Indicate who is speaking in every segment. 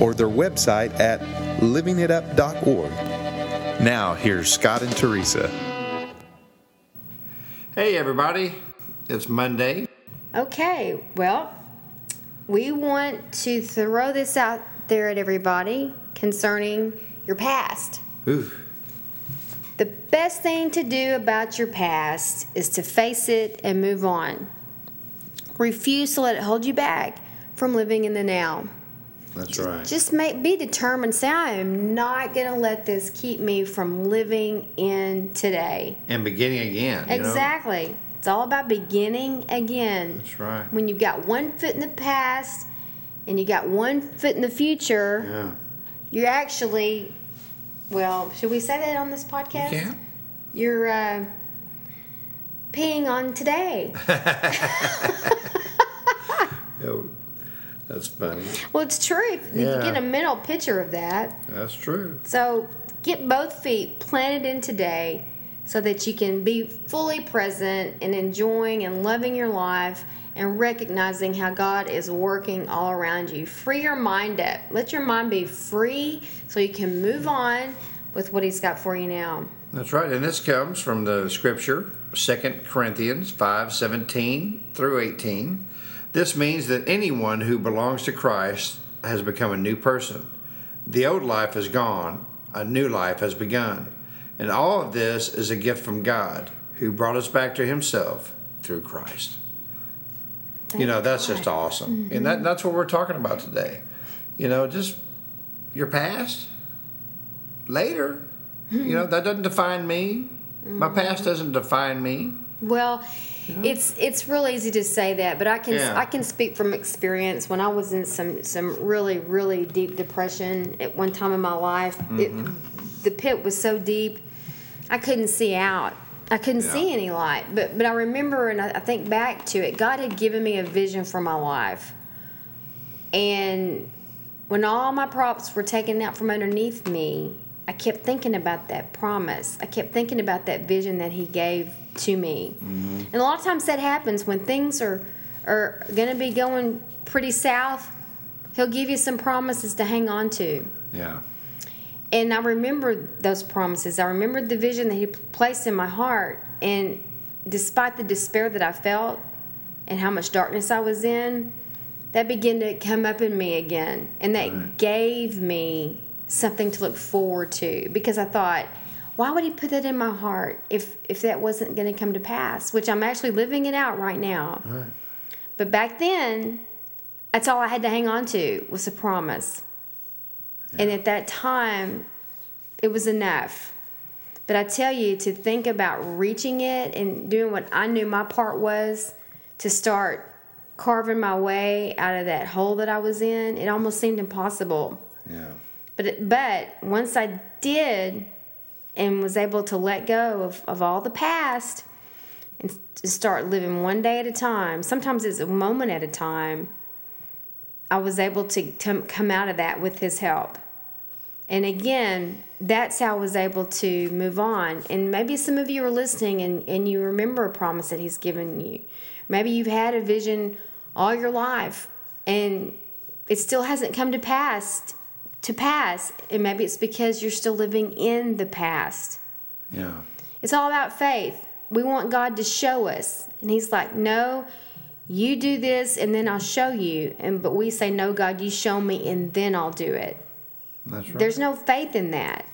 Speaker 1: or their website at livingitup.org. Now, here's Scott and Teresa.
Speaker 2: Hey, everybody. It's Monday.
Speaker 3: Okay, well, we want to throw this out there at everybody concerning your past.
Speaker 2: Ooh.
Speaker 3: The best thing to do about your past is to face it and move on. Refuse to let it hold you back from living in the now.
Speaker 2: That's right.
Speaker 3: Just make be determined. Say, I am not going to let this keep me from living in today.
Speaker 2: And beginning again. you know?
Speaker 3: Exactly. It's all about beginning again.
Speaker 2: That's right.
Speaker 3: When you've got one foot in the past and you got one foot in the future,
Speaker 2: Yeah.
Speaker 3: you're actually, well, should we say that on this podcast?
Speaker 2: You
Speaker 3: you're uh, peeing on today.
Speaker 2: That's funny.
Speaker 3: well, it's true. You
Speaker 2: Yeah.
Speaker 3: get a mental picture of that.
Speaker 2: That's true.
Speaker 3: So get both feet planted in today so that you can be fully present and enjoying and loving your life and recognizing how God is working all around you. Free your mind up. Let your mind be free so you can move on with what He's got for you now.
Speaker 2: That's right. And this comes from the scripture, 2 Corinthians 5 17 through 18. This means that anyone who belongs to Christ has become a new person. The old life is gone, a new life has begun. And all of this is a gift from God, who brought us back to Himself through Christ. you know, that's just awesome. And mm-hmm. that, that's what we're talking about today. You know, just your past, later. You know, hmm. that doesn't define me. My past mm-hmm. doesn't define me.
Speaker 3: Well, it's it's real easy to say that, but I can
Speaker 2: Yeah.
Speaker 3: I can speak from experience. When I was in some some really really deep depression at one time in my life, it, mm-hmm. the pit was so deep, I couldn't see out. I couldn't see any light. But but I remember and I, I think back to it. God had given me a vision for my life, and when all my props were taken out from underneath me, I kept thinking about that promise. I kept thinking about that vision that He gave to me. Mm-hmm. And a lot of times that happens when things are are going to be going pretty south. He'll give you some promises to hang on to.
Speaker 2: Yeah.
Speaker 3: And I remembered those promises. I remembered the vision that He placed in my heart. And despite the despair that I felt and how much darkness I was in, that began to come up in me again. And that gave me something to look forward to because I thought, why would He put that in my heart if, if that wasn't going to come to pass? Which I'm actually living it out right now.
Speaker 2: Right.
Speaker 3: But back then, that's all I had to hang on to was a promise. And at that time, it was enough. But I tell you, to think about reaching it and doing what I knew my part was to start carving my way out of that hole that I was in, it almost seemed impossible.
Speaker 2: Yeah.
Speaker 3: But but once I did and was able to let go of, of all the past and start living one day at a time, sometimes it's a moment at a time, I was able to, to come out of that with his help. And again, that's how I was able to move on. And maybe some of you are listening and, and you remember a promise that he's given you. Maybe you've had a vision all your life and it still hasn't come to pass to pass. And maybe it's because you're still living in the past.
Speaker 2: Yeah.
Speaker 3: It's all about faith. We want God to show us. And he's like, "No, you do this and then I'll show you." And but we say, "No, God, you show me and then I'll do it."
Speaker 2: That's right.
Speaker 3: There's no faith in that.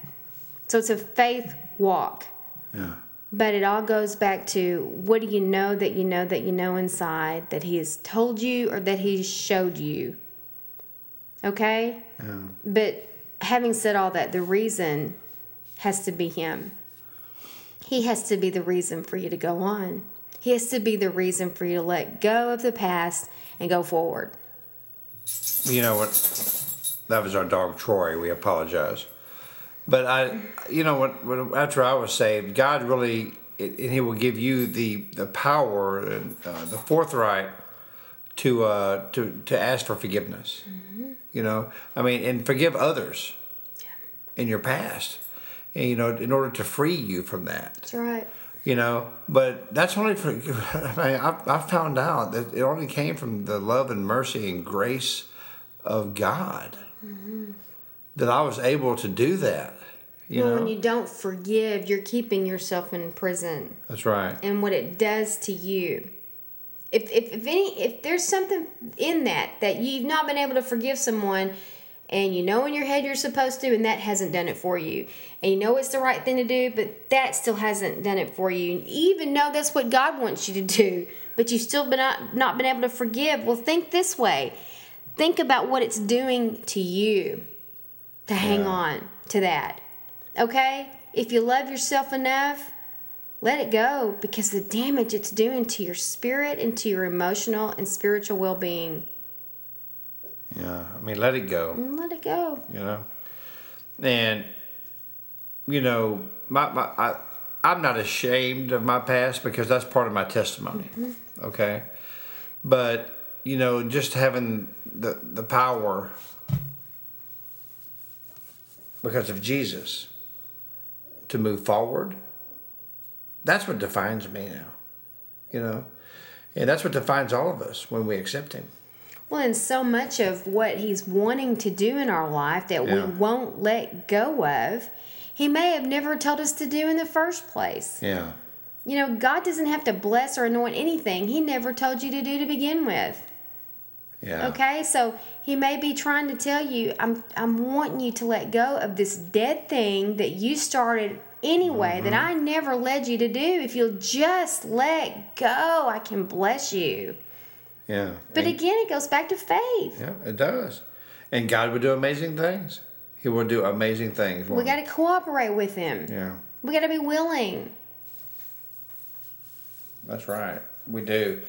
Speaker 3: So it's a faith walk.
Speaker 2: yeah.
Speaker 3: But it all goes back to what do you know that you know that you know inside that he has told you or that he showed you. Okay?
Speaker 2: Yeah.
Speaker 3: But having said all that, the reason has to be him. He has to be the reason for you to go on. He has to be the reason for you to let go of the past and go forward.
Speaker 2: You know what? That was our dog Troy. We apologize. But I, you know, what? when, after I was saved, God really, and He will give you the the power and uh, the forthright to uh, to to ask for forgiveness. You know, I mean, and forgive others in your past, and you know, in order to free you from that.
Speaker 3: That's right.
Speaker 2: You know, but that's only for. I mean, I, I found out that it only came from the love and mercy and grace of God mm-hmm. that I was able to do that. You
Speaker 3: well,
Speaker 2: know,
Speaker 3: when you don't forgive, you're keeping yourself in prison.
Speaker 2: that's right.
Speaker 3: and what it does to you. If, if, if any if there's something in that that you've not been able to forgive someone and you know in your head you're supposed to and that hasn't done it for you. And you know it's the right thing to do but that still hasn't done it for you. And you even know that's what god wants you to do but you've still been not, not been able to forgive well think this way. Think about what it's doing to you to hang
Speaker 2: Yeah.
Speaker 3: on to that. Okay? If you love yourself enough let it go because the damage it's doing to your spirit and to your emotional and spiritual well-being
Speaker 2: Yeah, I mean, let it go.
Speaker 3: Mm, let it go
Speaker 2: You know, and you know, my my I, I'm not ashamed of my past because that's part of my testimony. Okay, but you know, just having the the power because of Jesus to move forward. That's what defines me now. You know, and that's what defines all of us when we accept Him.
Speaker 3: well and so much of what he's wanting to do in our life that we won't let go of he may have never told us to do in the first place
Speaker 2: Yeah.
Speaker 3: you know god doesn't have to bless or anoint anything he never told you to do to begin with
Speaker 2: Yeah.
Speaker 3: Okay, so he may be trying to tell you, I'm I'm wanting you to let go of this dead thing that you started anyway that
Speaker 2: Mm-hmm.
Speaker 3: I never led you to do. If you'll just let go, I can bless you.
Speaker 2: Yeah.
Speaker 3: But
Speaker 2: And-
Speaker 3: again, it goes back to faith.
Speaker 2: Yeah, it does. And God would do amazing things. He will do amazing things.
Speaker 3: We got to cooperate with him.
Speaker 2: Yeah,
Speaker 3: We got to be willing.
Speaker 2: that's right. We do.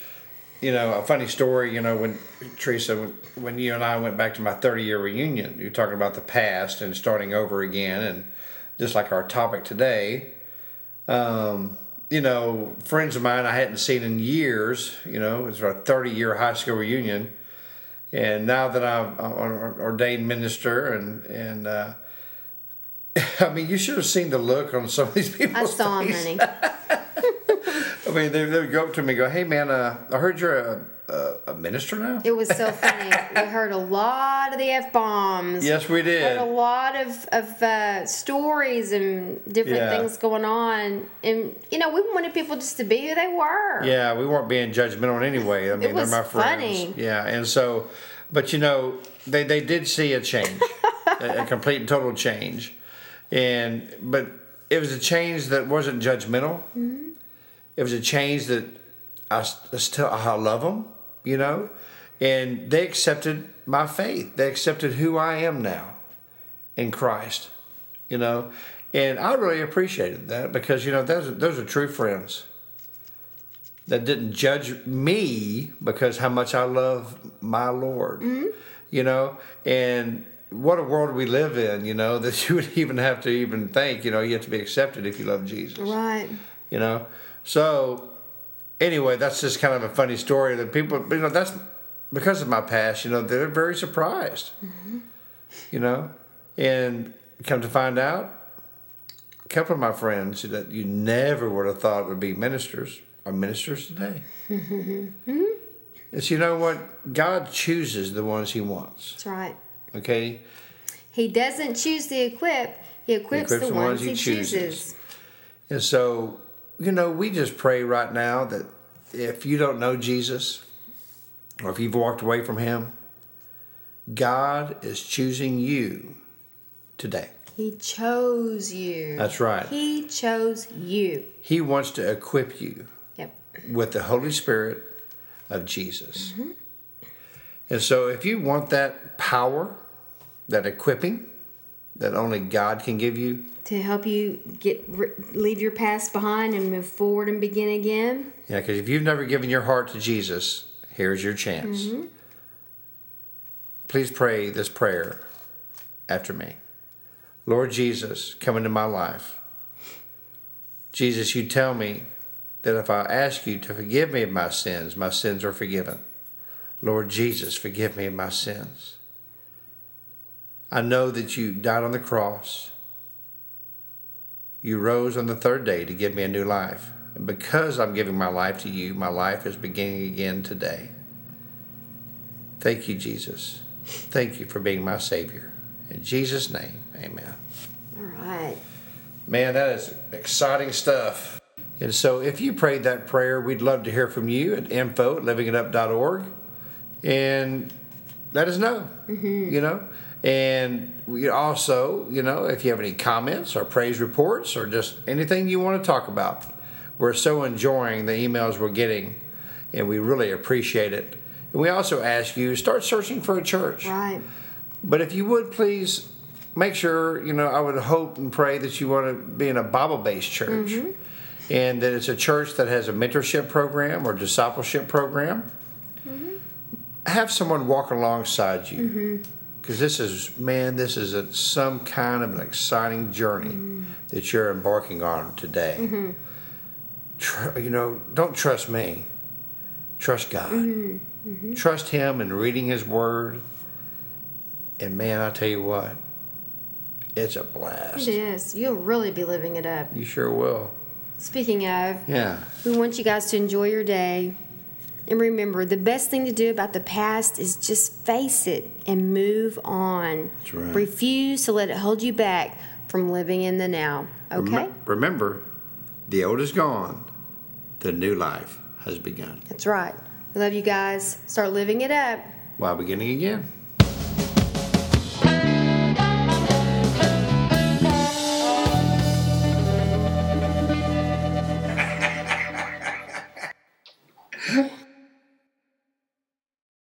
Speaker 2: You know, a funny story, you know, when Teresa, when, when you and I went back to my 30 year reunion, you're talking about the past and starting over again, and just like our topic today, um, you know, friends of mine I hadn't seen in years, you know, it's was our 30 year high school reunion. And now that I'm an ordained minister, and and uh, I mean, you should have seen the look on some of these people.
Speaker 3: I saw him, honey.
Speaker 2: I mean, they, they would go up to me and go, "Hey, man, uh, I heard you're a, a, a minister now."
Speaker 3: It was so funny. we heard a lot of the f bombs.
Speaker 2: Yes, we did.
Speaker 3: Heard a lot of of uh, stories and different
Speaker 2: Yeah.
Speaker 3: things going on, and you know, we wanted people just to be who they were.
Speaker 2: Yeah, we weren't being judgmental in any way. I mean, they're my friends.
Speaker 3: funny.
Speaker 2: Yeah, and so, but you know, they they did see a change, a, a complete and total change, and but it was a change that wasn't judgmental.
Speaker 3: Mm-hmm.
Speaker 2: It was a change that I still I love them, you know, and they accepted my faith. They accepted who I am now in Christ, you know, and I really appreciated that because you know those are, those are true friends that didn't judge me because how much I love my Lord. Mm-hmm. You know, and what a world we live in, you know, that you would even have to even think, you know, you have to be accepted if you love Jesus.
Speaker 3: Right.
Speaker 2: You know? So anyway, that's just kind of a funny story that people you know, that's because of my past, you know, they're very surprised. You know? And come to find out, a couple of my friends that you never would have thought would be ministers are ministers today. it's you know what? God chooses the ones He wants.
Speaker 3: That's right.
Speaker 2: Okay?
Speaker 3: He doesn't choose the equip. He equips,
Speaker 2: equips
Speaker 3: the ones, he chooses.
Speaker 2: chooses. And so, you know, we just pray right now that if you don't know Jesus or if you've walked away from Him, God is choosing you today.
Speaker 3: He chose you.
Speaker 2: That's right.
Speaker 3: He chose you.
Speaker 2: He wants to equip you
Speaker 3: Yep.
Speaker 2: with the Holy Spirit of Jesus. Mm-hmm. And so, if you want that power, that equipping that only God can give you,
Speaker 3: To help you get leave your past behind and move forward and begin again.
Speaker 2: yeah, because if you've never given your heart to Jesus, here's your chance. Mm-hmm. Please pray this prayer after me. Lord Jesus, come into my life. Jesus, you tell me that if I ask you to forgive me of my sins, my sins are forgiven. Lord Jesus, forgive me of my sins. I know that you died on the cross. You rose on the third day to give me a new life. And because I'm giving my life to you, my life is beginning again today. Thank you, Jesus. Thank you for being my Savior. In Jesus' name, amen.
Speaker 3: All right.
Speaker 2: Man, that is exciting stuff. And so if you prayed that prayer, we'd love to hear from you at info at livingitup.org and let us know, mm-hmm. you know. And we also, you know, if you have any comments or praise reports or just anything you want to talk about, we're so enjoying the emails we're getting and we really appreciate it. And we also ask you start searching for a church.
Speaker 3: Right.
Speaker 2: But if you would please make sure, you know, I would hope and pray that you want to be in a Bible based church mm-hmm. and that it's a church that has a mentorship program or discipleship program. Mm-hmm. Have someone walk alongside you mm-hmm. Because this is, man, this is a, some kind of an exciting journey that you're embarking on today. Mm-hmm. Tr- you know, don't trust me, trust God. Mm-hmm. Mm-hmm. Trust Him in reading His Word. And man, I tell you what, it's a blast.
Speaker 3: It is. You'll really be living it up.
Speaker 2: You sure will.
Speaker 3: Speaking of,
Speaker 2: Yeah.
Speaker 3: we want you guys to enjoy your day. And remember, the best thing to do about the past is just face it and move on.
Speaker 2: That's right.
Speaker 3: Refuse to let it hold you back from living in the now. Okay?
Speaker 2: Rem- remember, the old is gone, the new life has begun.
Speaker 3: That's right. I love you guys. Start living it up.
Speaker 2: While beginning again.